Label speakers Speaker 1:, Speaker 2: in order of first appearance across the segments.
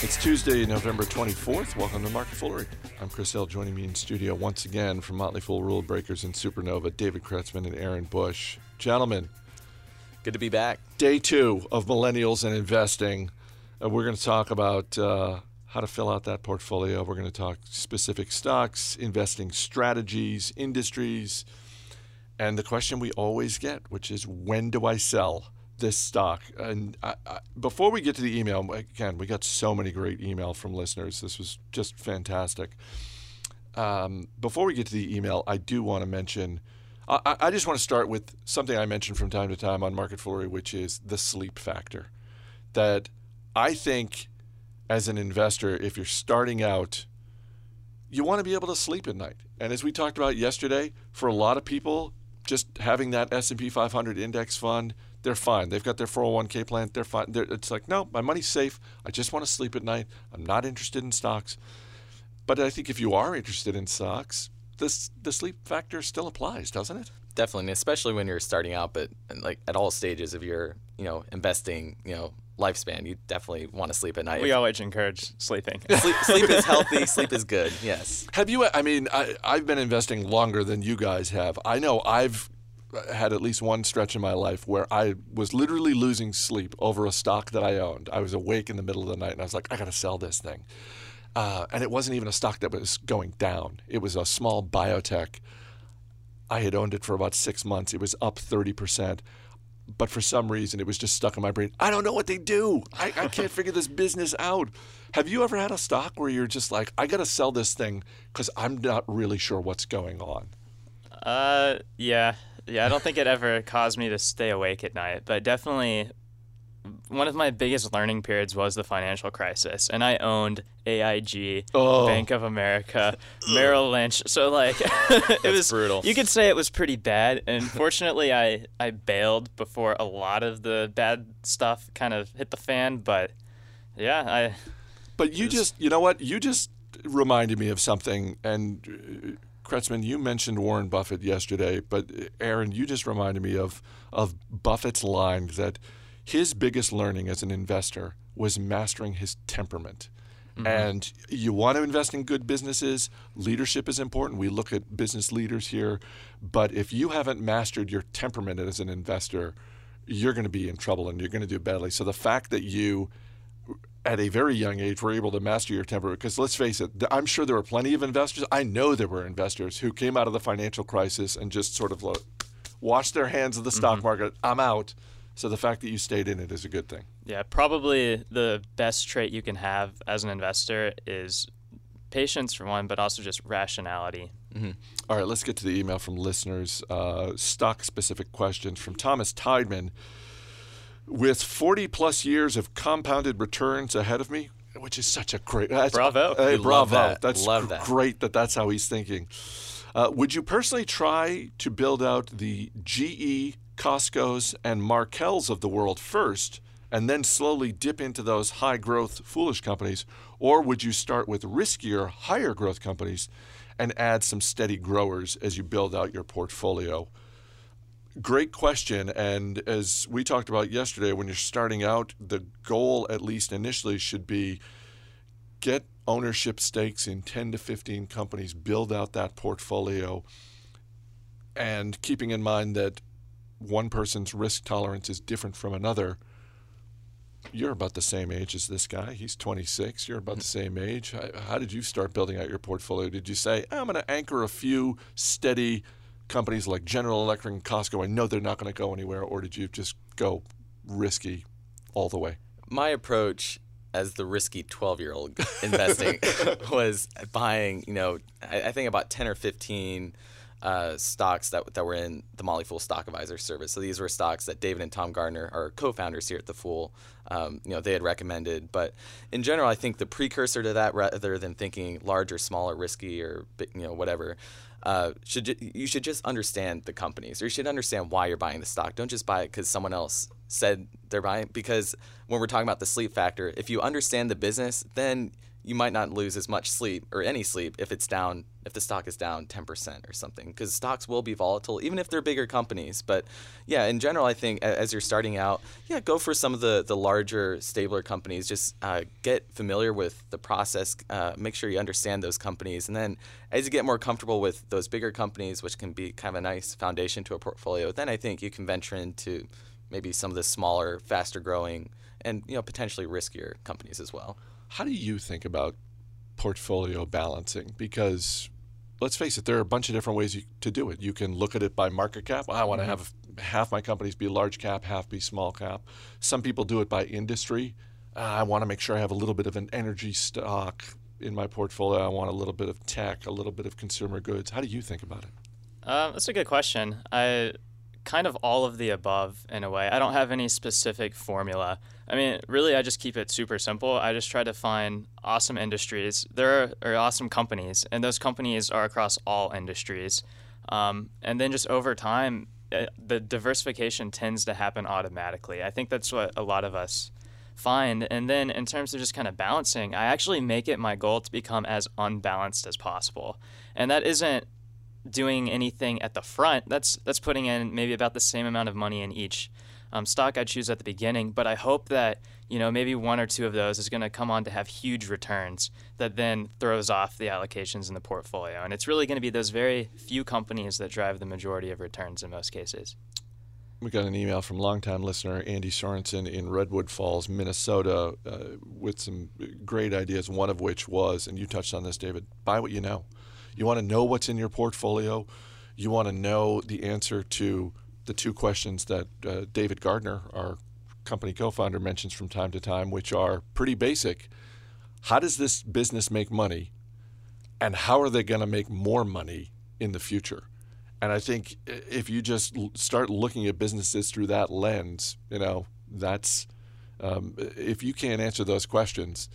Speaker 1: It's Tuesday, November 24th. Welcome to Market Foolery. I'm Chris Hill. Joining me in studio once again from Motley Fool Rule Breakers and Supernova, David Kretzmann and Aaron Bush. Gentlemen,
Speaker 2: Good to be back.
Speaker 1: day two of Millennials and Investing. Uh, we're going to talk about uh, how to fill out that portfolio. We're going to talk specific stocks, investing strategies, industries, and the question we always get, which is when do I sell this stock? And I, I, before we get to the email, again, we got so many great email from listeners. This was just fantastic. Um, before we get to the email, I do want to mention. I, I just want to start with something I mentioned from time to time on Market Foolery, which is the sleep factor. That I think, as an investor, if you're starting out, you want to be able to sleep at night. And as we talked about yesterday, for a lot of people, just having that S&P 500 index fund, they're fine. They've got their 401k plan. They're fine. They're, it's like, no, my money's safe. I just want to sleep at night. I'm not interested in stocks. But I think if you are interested in stocks, this the sleep factor still applies, doesn't it?
Speaker 2: Definitely, and especially when you're starting out, but like at all stages of your, you know, investing, you know, lifespan, you definitely want to sleep at night.
Speaker 3: We always encourage sleeping.
Speaker 2: sleep, sleep is healthy. Sleep is good. Yes.
Speaker 1: Have you? I mean, I, I've been investing longer than you guys have. I know I've had at least one stretch in my life where I was literally losing sleep over a stock that I owned. I was awake in the middle of the night and I was like, I got to sell this thing. Uh, and it wasn't even a stock that was going down. It was a small biotech. I had owned it for about six months. It was up 30%. But for some reason, it was just stuck in my brain. I don't know what they do. I, I can't figure this business out. Have you ever had a stock where you're just like, I got to sell this thing because I'm not really sure what's going on?
Speaker 3: uh, yeah, yeah. I don't think it ever caused me to stay awake at night, but definitely one of my biggest learning periods was the financial crisis, and I owned AIG,
Speaker 1: Oh.
Speaker 3: Bank of America, Merrill Lynch. So like, it was
Speaker 2: brutal.
Speaker 3: You could say it was pretty bad, and fortunately, I I bailed before a lot of the bad stuff kind of hit the fan. But yeah, I
Speaker 1: But you just, you know what? You just reminded me of something. And Kretzmann, you mentioned Warren Buffett yesterday, but Aaron, you just reminded me of of Buffett's line that his biggest learning as an investor was mastering his temperament. Mm-hmm. And you want to invest in good businesses. Leadership is important. We look at business leaders here. But if you haven't mastered your temperament as an investor, you're going to be in trouble and you're going to do badly. So the fact that you at a very young age were able to master your temper. Because let's face it i'm sure there were plenty of investors. I know there were investors who came out of the financial crisis and just sort of like, washed their hands of the stock market i'm out. So the fact that you stayed in it is a good thing.
Speaker 3: Yeah, probably the best trait you can have as an investor is patience for one, but also just rationality.
Speaker 1: all right let's get to the email from listeners uh, stock specific questions from thomas tideman with 40 plus years of compounded returns ahead of me which is such a great that's,
Speaker 3: Bravo.
Speaker 1: Hey,
Speaker 2: We love
Speaker 1: bravo
Speaker 2: that.
Speaker 1: that's
Speaker 2: Love that.
Speaker 1: great that that's how he's thinking Uh, would you personally try to build out the GE, Costco's, and Markels of the world first, and then slowly dip into those high growth, foolish companies? Or would you start with riskier, higher growth companies and add some steady growers as you build out your portfolio? Great question. And as we talked about yesterday, when you're starting out, the goal, at least initially, should be get ownership stakes in 10 to 15 companies, build out that portfolio, and keeping in mind that one person's risk tolerance is different from another. You're about the same age as this guy. He's 26. You're about the mm-hmm. same age. How- How did you start building out your portfolio? Did you say, I'm going to anchor a few steady companies like General Electric and Costco? I know they're not going to go anywhere. Or did you just go risky all the way?
Speaker 2: My approach as the risky 12 year old investing was buying, you know, I, I think about 10 or 15 uh, stocks that, that were in the Motley Fool Stock Advisor service. So these were stocks that David and Tom Gardner, our co founders here at The Fool, um, you know, they had recommended. But in general, I think the precursor to that, rather than thinking large or small or risky or, you know, whatever, uh, should you should just understand the companies or you should understand why you're buying the stock. Don't just buy it because someone else said they're buying. Because when we're talking about the sleep factor, if you understand the business, then you might not lose as much sleep or any sleep if it's down if the stock is down 10% or something because stocks will be volatile even if they're bigger companies. But yeah in general i think as you're starting out yeah go for some of the the larger stabler companies. Just uh, get familiar with the process uh, make sure you understand those companies. And then as you get more comfortable with those bigger companies which can be kind of a nice foundation to a portfolio then i think you can venture into maybe some of the smaller faster growing and you know potentially riskier companies as well
Speaker 1: how do you think about portfolio balancing? Because let's face it, there are a bunch of different ways you, to do it. You can look at it by market cap. I want to mm-hmm. have half my companies be large cap, half be small cap. Some people do it by industry. Uh, I want to make sure I have a little bit of an energy stock in my portfolio. I want a little bit of tech, a little bit of consumer goods. How do you think about it?
Speaker 3: Uh, that's a good question. I kind of all of the above in a way. I don't have any specific formula. I mean, really, I just keep it super simple. I just try to find awesome industries. There are, are awesome companies, and those companies are across all industries. Um, and then just over time, uh, the diversification tends to happen automatically. I think that's what a lot of us find. And then in terms of just kind of balancing, I actually make it my goal to become as unbalanced as possible. And that isn't doing anything at the front. That's that's putting in maybe about the same amount of money in each um, stock I choose at the beginning. But I hope that you know maybe one or two of those is going to come on to have huge returns that then throws off the allocations in the portfolio. And it's really going to be those very few companies that drive the majority of returns in most cases.
Speaker 1: We got an email from longtime listener Andy Sorensen in Redwood Falls, Minnesota, uh, with some great ideas. One of which was, and you touched on this, David: buy what you know. You want to know what's in your portfolio. You want to know the answer to the two questions that uh, David Gardner, our company co founder, mentions from time to time, which are pretty basic. How does this business make money? And how are they going to make more money in the future? And I think if you just start looking at businesses through that lens, you know, that's um, if you can't answer those questions,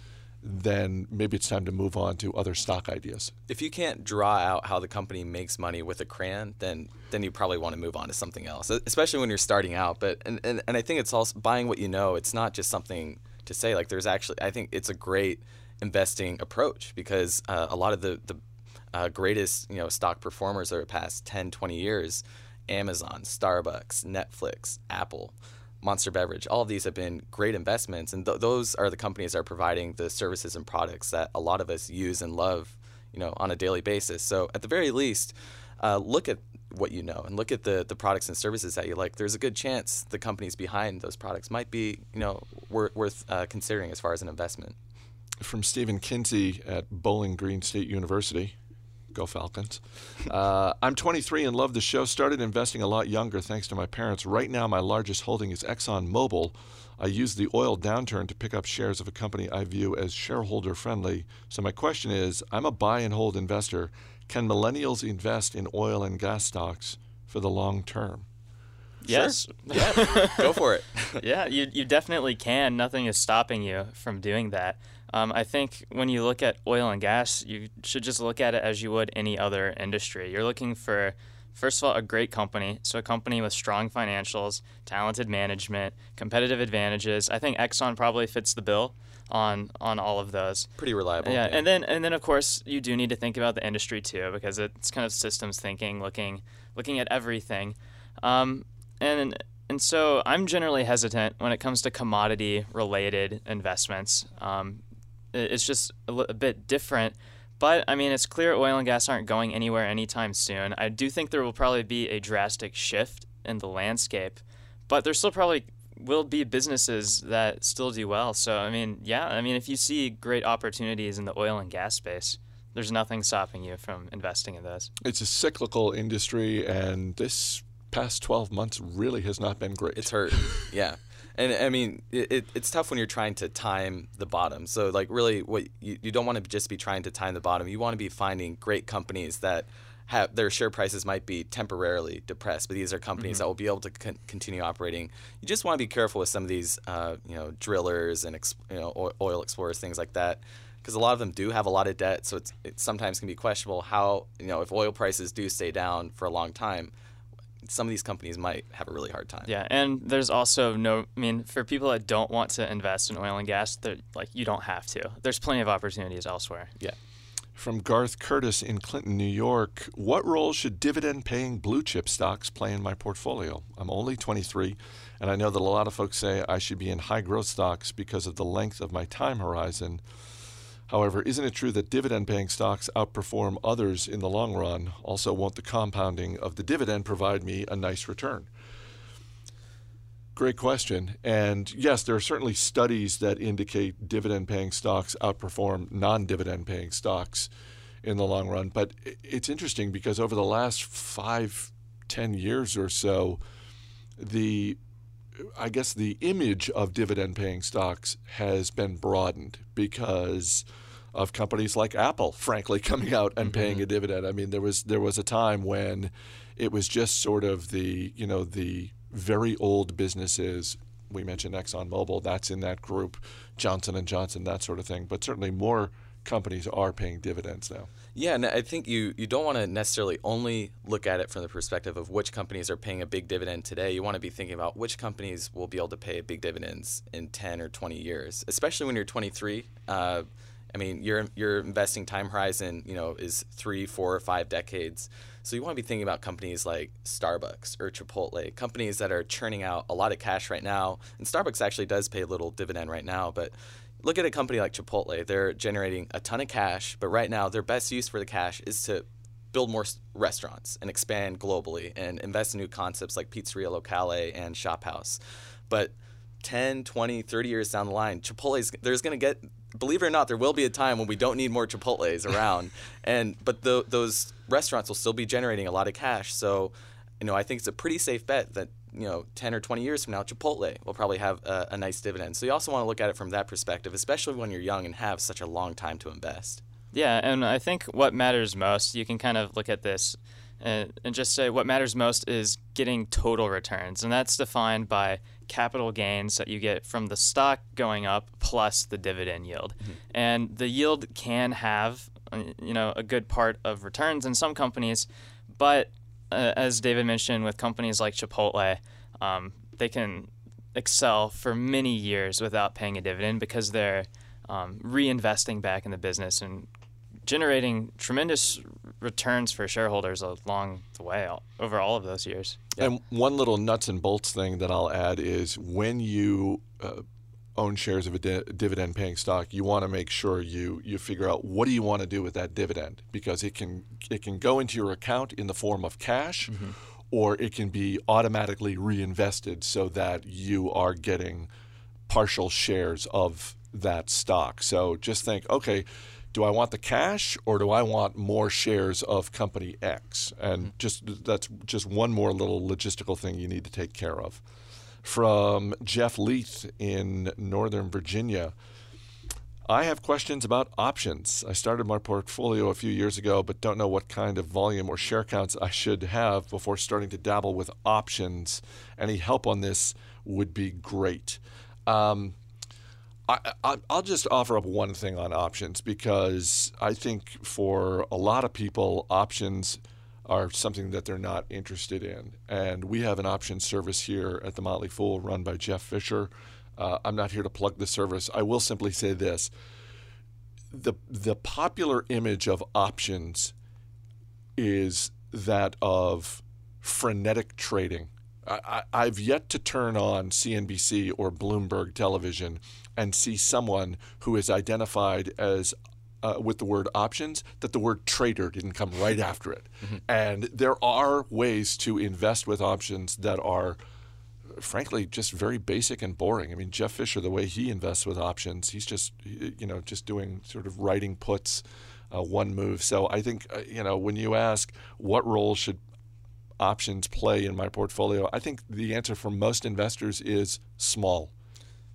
Speaker 1: then maybe it's time to move on to other stock ideas.
Speaker 2: If you can't draw out how the company makes money with a crayon, then then you probably want to move on to something else, especially when you're starting out. But and, and, and I think it's also buying what you know. It's not just something to say. Like there's actually, I think it's a great investing approach because uh, a lot of the the uh, greatest you know stock performers over the past 10, 20 years, Amazon, Starbucks, Netflix, Apple Monster Beverage. All of these have been great investments, and th- those are the companies that are providing the services and products that a lot of us use and love, you know, on a daily basis. So at the very least, uh, look at what you know and look at the the products and services that you like. There's a good chance the companies behind those products might be, you know, worth, worth uh, considering as far as an investment.
Speaker 1: From Stephen Kinsey at Bowling Green State University. Go Falcons. Uh, I'm 23 and love the show. Started investing a lot younger thanks to my parents. Right now, my largest holding is ExxonMobil. I use the oil downturn to pick up shares of a company I view as shareholder friendly. So, my question is I'm a buy and hold investor. Can millennials invest in oil and gas stocks for the long term?
Speaker 3: Yes.
Speaker 2: Sure. Yeah. Go for it.
Speaker 3: yeah, you, you definitely can. Nothing is stopping you from doing that. Um, I think when you look at oil and gas, you should just look at it as you would any other industry. You're looking for, first of all, a great company. So, a company with strong financials, talented management, competitive advantages. I think Exxon probably fits the bill on on all of those.
Speaker 2: Pretty reliable.
Speaker 3: Yeah, yeah, and then and then of course you do need to think about the industry too because it's kind of systems thinking, looking looking at everything, um, and and so I'm generally hesitant when it comes to commodity related investments. Um, it's just a, a bit different. But I mean, it's clear oil and gas aren't going anywhere anytime soon. I do think there will probably be a drastic shift in the landscape, but there still probably will be businesses that still do well. So I mean, yeah, I mean, if you see great opportunities in the oil and gas space, there's nothing stopping you from investing in those.
Speaker 1: It's a cyclical industry, and this past 12 months really has not been great.
Speaker 2: It's hurt. yeah. And I mean, it, it's tough when you're trying to time the bottom. So, like, really, what you, you don't want to just be trying to time the bottom. You want to be finding great companies that have their share prices might be temporarily depressed, but these are companies mm-hmm. that will be able to con- continue operating. You just want to be careful with some of these, uh, you know, drillers and ex- you know oil explorers, things like that, because a lot of them do have a lot of debt. So it's it sometimes can be questionable how you know if oil prices do stay down for a long time some of these companies might have a really hard time.
Speaker 3: Yeah, and there's also no. I mean, for people that don't want to invest in oil and gas, they're like you don't have to. There's plenty of opportunities elsewhere.
Speaker 2: Yeah.
Speaker 1: From Garth Curtis in Clinton, New York, what role should dividend paying blue chip stocks play in my portfolio? I'm only 23, and I know that a lot of folks say I should be in high growth stocks because of the length of my time horizon. However, isn't it true that dividend paying stocks outperform others in the long run? Also, won't the compounding of the dividend provide me a nice return? Great question. And yes, there are certainly studies that indicate dividend paying stocks outperform non dividend paying stocks in the long run. But it's interesting because over the last five, ten years or so, the I guess the image of dividend paying stocks has been broadened because of companies like Apple, frankly, coming out and paying a dividend. I mean, there was there was a time when it was just sort of the you know the very old businesses. We mentioned ExxonMobil, that's in that group, Johnson and Johnson, that sort of thing. But certainly more companies are paying dividends now.
Speaker 2: Yeah, and I think you, you don't want to necessarily only look at it from the perspective of which companies are paying a big dividend today. You want to be thinking about which companies will be able to pay big dividends in 10 or 20 years, especially when you're 23. Uh, I mean, your your investing time horizon, you know, is three, four, or five decades. So you want to be thinking about companies like Starbucks or Chipotle, companies that are churning out a lot of cash right now. And Starbucks actually does pay a little dividend right now, but look at a company like Chipotle. They're generating a ton of cash, but right now their best use for the cash is to build more restaurants and expand globally and invest in new concepts like Pizzeria Locale and Shophouse. But 10, 20, 30 years down the line, Chipotle's there's going to get believe it or not, there will be a time when we don't need more Chipotle's around, and but the, those restaurants will still be generating a lot of cash. So, you know, I think it's a pretty safe bet that you know, 10 or 20 years from now, Chipotle will probably have a, a nice dividend. So you also want to look at it from that perspective, especially when you're young and have such a long time to invest.
Speaker 3: Yeah, and I think what matters most, you can kind of look at this and, and just say what matters most is getting total returns, and that's defined by capital gains that you get from the stock going up plus the dividend yield. Mm-hmm. And the yield can have, uh, you know, a good part of returns in some companies, but uh, as David mentioned, with companies like Chipotle, um, they can excel for many years without paying a dividend because they're um, reinvesting back in the business and generating tremendous returns for shareholders along the way over all of those years.
Speaker 1: And one little nuts and bolts thing that I'll add is when you uh, own shares of a di- dividend paying stock, you want to make sure you you figure out what do you want to do with that dividend because it can it can go into your account in the form of cash mm-hmm. or it can be automatically reinvested so that you are getting partial shares of that stock. So just think, okay, do I want the cash or do I want more shares of company X? And mm-hmm. just that's just one more little logistical thing you need to take care of. From Jeff Leith in Northern Virginia. I have questions about options. I started my portfolio a few years ago, but don't know what kind of volume or share counts I should have before starting to dabble with options. Any help on this would be great. Um, I, will just offer up one thing on options because I think for a lot of people, options are something that they're not interested in. And we have an option service here at the Motley Fool run by Jeff Fisher. Uh, I'm not here to plug the service. I will simply say this the, the popular image of options is that of frenetic trading. I, have yet to turn on CNBC or Bloomberg television and see someone who is identified as uh, with the word options that the word trader didn't come right after it. Mm-hmm. And there are ways to invest with options that are frankly just very basic and boring. I mean, Jeff Fisher, the way he invests with options, he's just you know just doing sort of writing puts, uh, one move. So I think uh, you know when you ask what role should options play in my portfolio, I think the answer for most investors is small.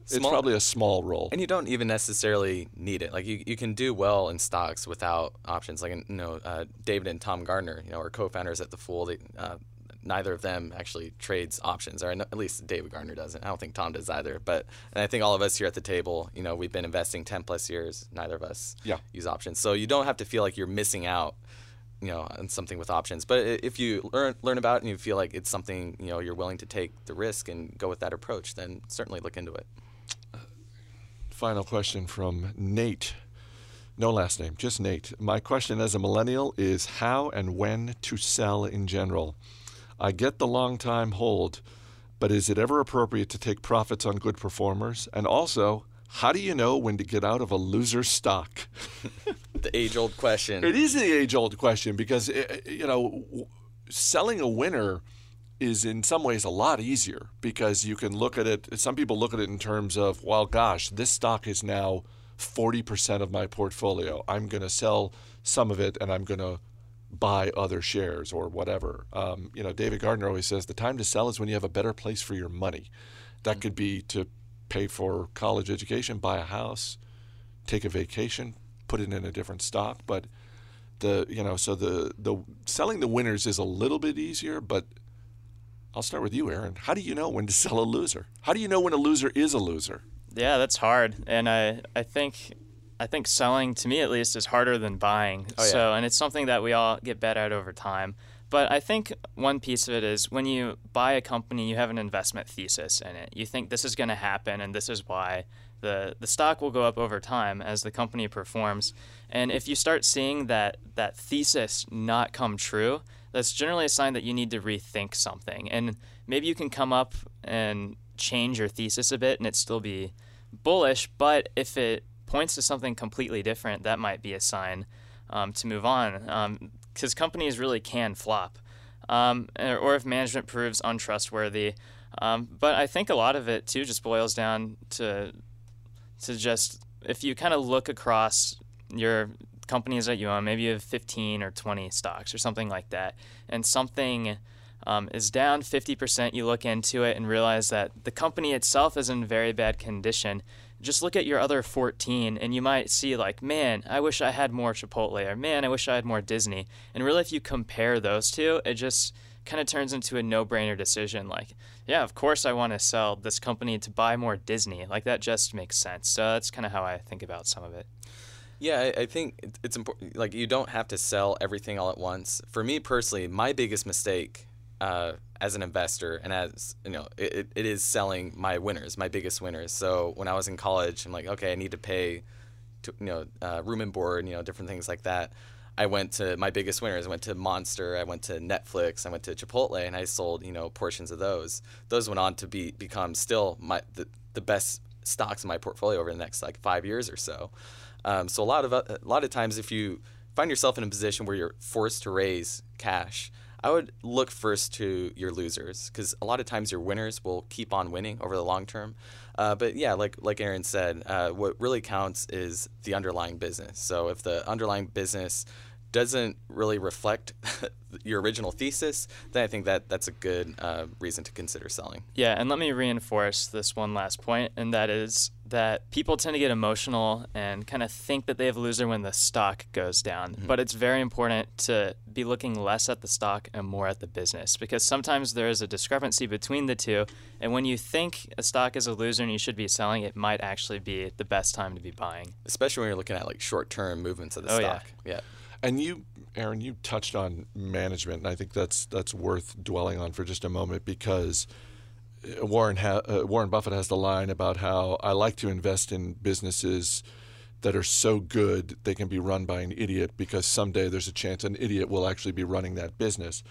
Speaker 1: Small, it's probably a small role.
Speaker 2: And you don't even necessarily need it. Like you, you can do well in stocks without options. Like you know, uh, David and Tom Gardner, you know, are co-founders at the Fool. They, uh, neither of them actually trades options, or at least David Gardner doesn't. I don't think Tom does either. But and I think all of us here at the table, you know, we've been investing ten plus years. Neither of us
Speaker 1: yeah.
Speaker 2: use options, so you don't have to feel like you're missing out you know on something with options. But if you learn learn about it and you feel like it's something you know you're willing to take the risk and go with that approach, then certainly look into it.
Speaker 1: Final question from Nate. No last name, just Nate. My question as a millennial is how and when to sell in general. I get the long time hold, but is it ever appropriate to take profits on good performers? And also, how do you know when to get out of a loser stock?
Speaker 2: the age old question.
Speaker 1: It is the age old question because, eh, eh, you know, selling a winner is in some ways a lot easier because you can look at it. Some people look at it in terms of, well, gosh, this stock is now 40% of my portfolio. I'm going to sell some of it and I'm going to buy other shares or whatever. Um, you know, David Gardner always says the time to sell is when you have a better place for your money. That could be to pay for college education, buy a house, take a vacation, put it in a different stock. But the you know, so the the selling the winners is a little bit easier, but I'll start with you, Aaron. How do you know when to sell a loser? How do you know when a loser is a loser?
Speaker 3: Yeah, that's hard, and I I think I think selling to me at least is harder than buying. Oh, yeah. So and it's something that we all get better at over time. But I think one piece of it is when you buy a company, you have an investment thesis in it. You think this is going to happen and this is why the the stock will go up over time as the company performs. And if you start seeing that that thesis not come true, that's generally a sign that you need to rethink something. And maybe you can come up and change your thesis a bit and it still be bullish, but if it points to something completely different, that might be a sign um, to move on. Because um, companies really can flop, um, or if management proves untrustworthy. Um, but I think a lot of it too just boils down to to just if you kind of look across your companies that you own, maybe you have 15 or 20 stocks or something like that, and something um, is down 50%, you look into it and realize that the company itself is in very bad condition. Just look at your other 14 and you might see, like, man, I wish I had more Chipotle, or man, I wish I had more Disney. And really, if you compare those two, it just kind of turns into a no brainer decision. Like, yeah, of course I want to sell this company to buy more Disney. Like, that just makes sense. So that's kind of how I think about some of it.
Speaker 2: Yeah, I, I think it's important. Like, you don't have to sell everything all at once. For me personally, my biggest mistake uh, as an investor and as you know it, it is selling my winners my biggest winners so when i was in college i'm like okay i need to pay to, you know uh, room and board you know different things like that i went to my biggest winners i went to monster i went to netflix i went to chipotle and i sold you know portions of those those went on to be become still my the, the best stocks in my portfolio over the next like five years or so um, so a lot of a lot of times if you find yourself in a position where you're forced to raise cash I would look first to your losers because a lot of times your winners will keep on winning over the long term. Uh, but yeah, like like Aaron said, uh, what really counts is the underlying business. So if the underlying business doesn't really reflect your original thesis, then I think that that's a good uh, reason to consider selling.
Speaker 3: Yeah, and let me reinforce this one last point, and that is that people tend to get emotional and kind of think that they have a loser when the stock goes down. Mm-hmm. But it's very important to be looking less at the stock and more at the business because sometimes there is a discrepancy between the two. And when you think a stock is a loser and you should be selling, it might actually be the best time to be buying.
Speaker 2: Especially when you're looking at like short term movements of the oh, stock.
Speaker 3: Yeah. yeah.
Speaker 1: And you, Aaron, you touched on management, and I think that's that's worth dwelling on for just a moment because uh, Warren ha- uh, Warren Buffett has the line about how I like to invest in businesses that are so good they can be run by an idiot because someday there's a chance an idiot will actually be running that business.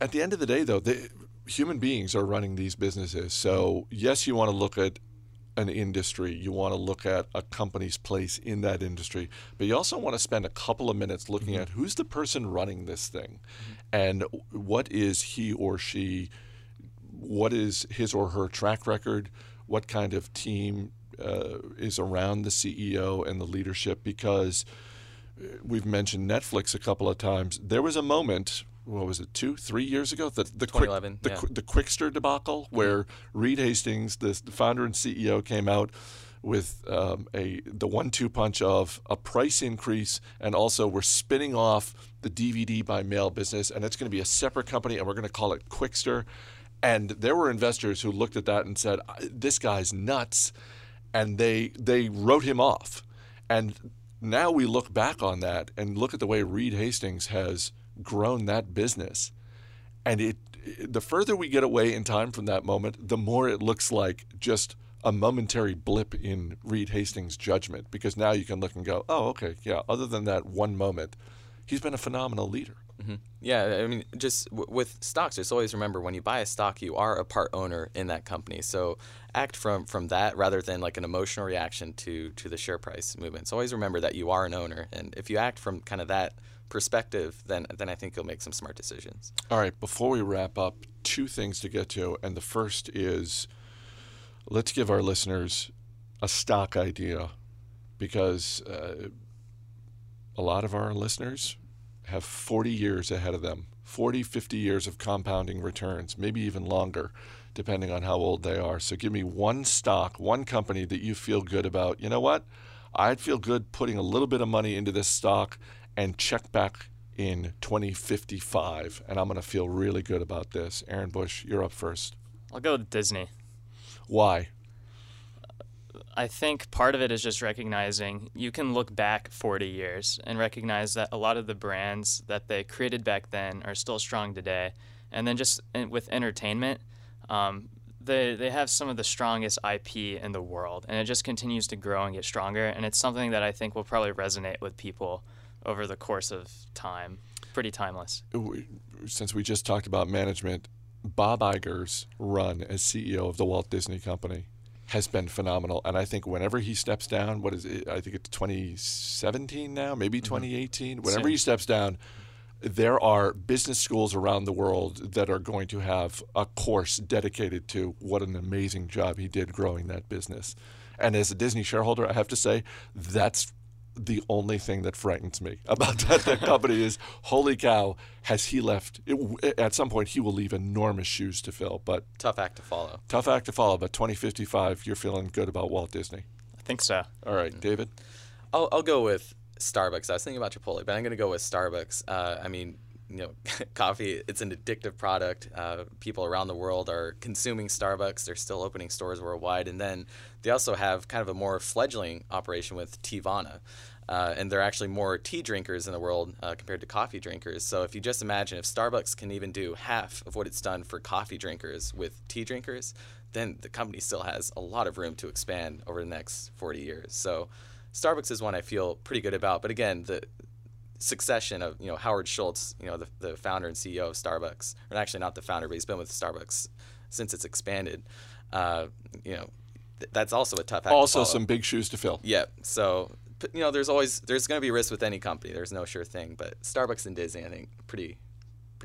Speaker 1: At the end of the day, though, they, human beings are running these businesses. So yes, you want to look at an industry, you want to look at a company's place in that industry, but you also want to spend a couple of minutes looking mm-hmm. at who's the person running this thing mm-hmm. and what is he or she, what is his or her track record, what kind of team uh, is around the CEO and the leadership, because uh, we've mentioned Netflix a couple of times. There was a moment what was it two three years ago the the quick the,
Speaker 2: yeah.
Speaker 1: the Qwikster debacle where mm-hmm. Reed Hastings the, the, founder and CEO came out with um, a the one two punch of a price increase and also we're spinning off the DVD by mail business and it's going to be a separate company and we're going to call it Qwikster. and there were investors who looked at that and said this guy's nuts and they they wrote him off and now we look back on that and look at the way Reed Hastings has grown that business. And it the further we get away in time from that moment, the more it looks like just a momentary blip in Reed Hastings' judgment because now you can look and go, oh, okay, yeah, other than that one moment, he's been a phenomenal leader.
Speaker 2: Mm-hmm. Yeah, I mean, just w- with stocks, just always remember when you buy a stock, you are a part owner in that company. So act from from that rather than like an emotional reaction to to the share price movement. So always remember that you are an owner, and if you act from kind of that perspective, then then I think you'll make some smart decisions.
Speaker 1: All right, before we wrap up, two things to get to, and the first is let's give our listeners a stock idea because uh, a lot of our listeners have 40 years ahead of them 40 50 years of compounding returns maybe even longer depending on how old they are. So give me one stock one company that you feel good about. You know what? I'd feel good putting a little bit of money into this stock and check back in 2055 and i'm going to feel really good about this aaron bush you're up first
Speaker 3: I'll go with Disney.
Speaker 1: why
Speaker 3: I think part of it is just recognizing you can look back 40 years and recognize that a lot of the brands that they created back then are still strong today. And then just in- with entertainment, um, they, they have some of the strongest IP in the world, and it just continues to grow and get stronger. And it's something that I think will probably resonate with people over the course of time. Pretty timeless.
Speaker 1: since we just talked about management, Bob Iger's run as CEO of the Walt Disney Company has been phenomenal. And I think whenever he steps down, what is it? I think it's 2017 now, maybe mm-hmm. 2018. Whenever
Speaker 3: Soon.
Speaker 1: he steps down, there are business schools around the world that are going to have a course dedicated to what an amazing job he did growing that business. And as a Disney shareholder, I have to say that's the only thing that frightens me about that, that company is holy cow has he left it, at some point he will leave enormous shoes to fill but
Speaker 2: Tough act to follow.
Speaker 1: tough act to follow but 2055 you're feeling good about walt disney
Speaker 3: I think so.
Speaker 1: all right david
Speaker 2: I'll, I'll go with Starbucks. I was thinking about Chipotle, but I'm going to go with Starbucks. Uh, I mean, you know, coffee, it's an addictive product. Uh, people around the world are consuming Starbucks. They're still opening stores worldwide. And then they also have kind of a more fledgling operation with Teavana. Uh, and they're actually more tea drinkers in the world uh, compared to coffee drinkers. So if you just imagine if Starbucks can even do half of what it's done for coffee drinkers with tea drinkers, then the company still has a lot of room to expand over the next 40 years. So Starbucks is one I feel pretty good about. But again, the succession of you know Howard Schultz, you know the, the founder and CEO of Starbucks, or actually not the founder, but he's been with Starbucks since it's expanded. Uh, you know, th- that's also a tough. act to
Speaker 1: also
Speaker 2: follow.
Speaker 1: some big shoes to fill
Speaker 2: Yeah. So you know, there's always there's going to be risk with any company. There's no sure thing. But Starbucks and Disney, I think, pretty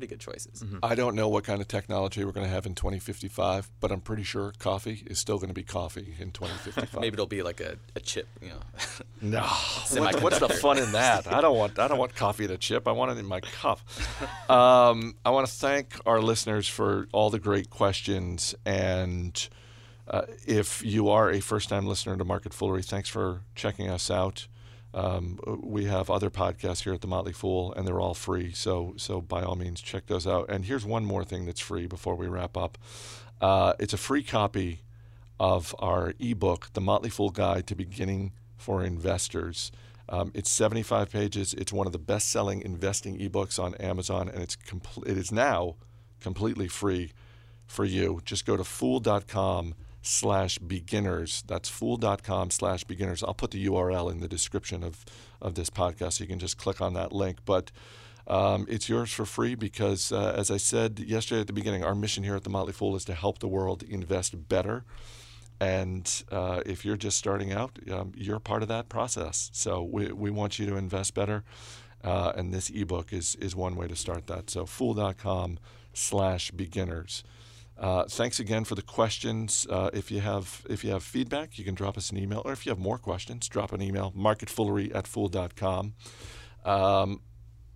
Speaker 2: pretty good choices.
Speaker 1: i don't know what kind of technology we're going to have in 2055 but i'm pretty sure coffee is still going to be coffee in 2055
Speaker 2: Maybe it'll be like a, a chip. You know.
Speaker 1: No. What, what's the fun in that? I don't want I don't want coffee in a chip. I want it in my cup. Um, I want to thank our listeners for all the great questions. And uh, if you are a first time listener to Market Foolery, thanks for checking us out. Um, we have other podcasts here at the Motley Fool, and they're all free. So so by all means, check those out. And here's one more thing that's free before we wrap up. Uh, it's a free copy of our ebook, The Motley Fool Guide to Beginning for Investors. Um, it's 75 pages. It's one of the best-selling investing ebooks on Amazon, and it's compl- it is now completely free for you. Just go to fool.com slash beginners. That's fool.com slash beginners. I'll put the URL in the description of, of this podcast so you can just click on that link. But um, it's yours for free because, uh, as I said yesterday at the beginning, our mission here at the Motley Fool is to help the world invest better. And uh, if you're just starting out, um, you're part of that process. So we, we want you to invest better. Uh, and this ebook is, is one way to start that. So fool.com slash beginners. Uh, thanks again for the questions. Uh, if you have if you have feedback, you can drop us an email, or if you have more questions, drop an email. Marketfoolery at fool.com. Um,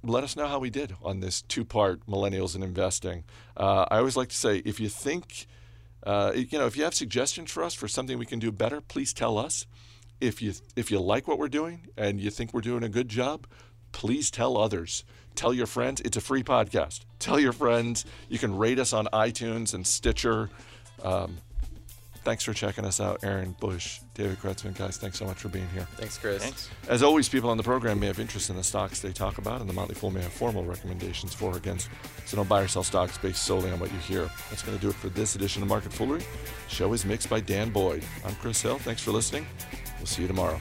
Speaker 1: let us know how we did on this two-part millennials and investing. Uh, I always like to say, if you think, uh, you know, if you have suggestions for us for something we can do better, please tell us. If you if you like what we're doing and you think we're doing a good job, please tell others. Tell your friends. It's a free podcast. Tell your friends. You can rate us on iTunes and Stitcher. Um, Thanks for checking us out, Aaron Bush, David Kretzmann. Guys, thanks so much for being here.
Speaker 2: Thanks, Chris.
Speaker 3: Thanks.
Speaker 1: As always, people on the program may have interest in the stocks they talk about, and the Motley Fool may have formal recommendations for or against. So don't buy or sell stocks based solely on what you hear. That's going to do it for this edition of Market Foolery. show is mixed by Dan Boyd. I'm Chris Hill. Thanks for listening. We'll see you tomorrow.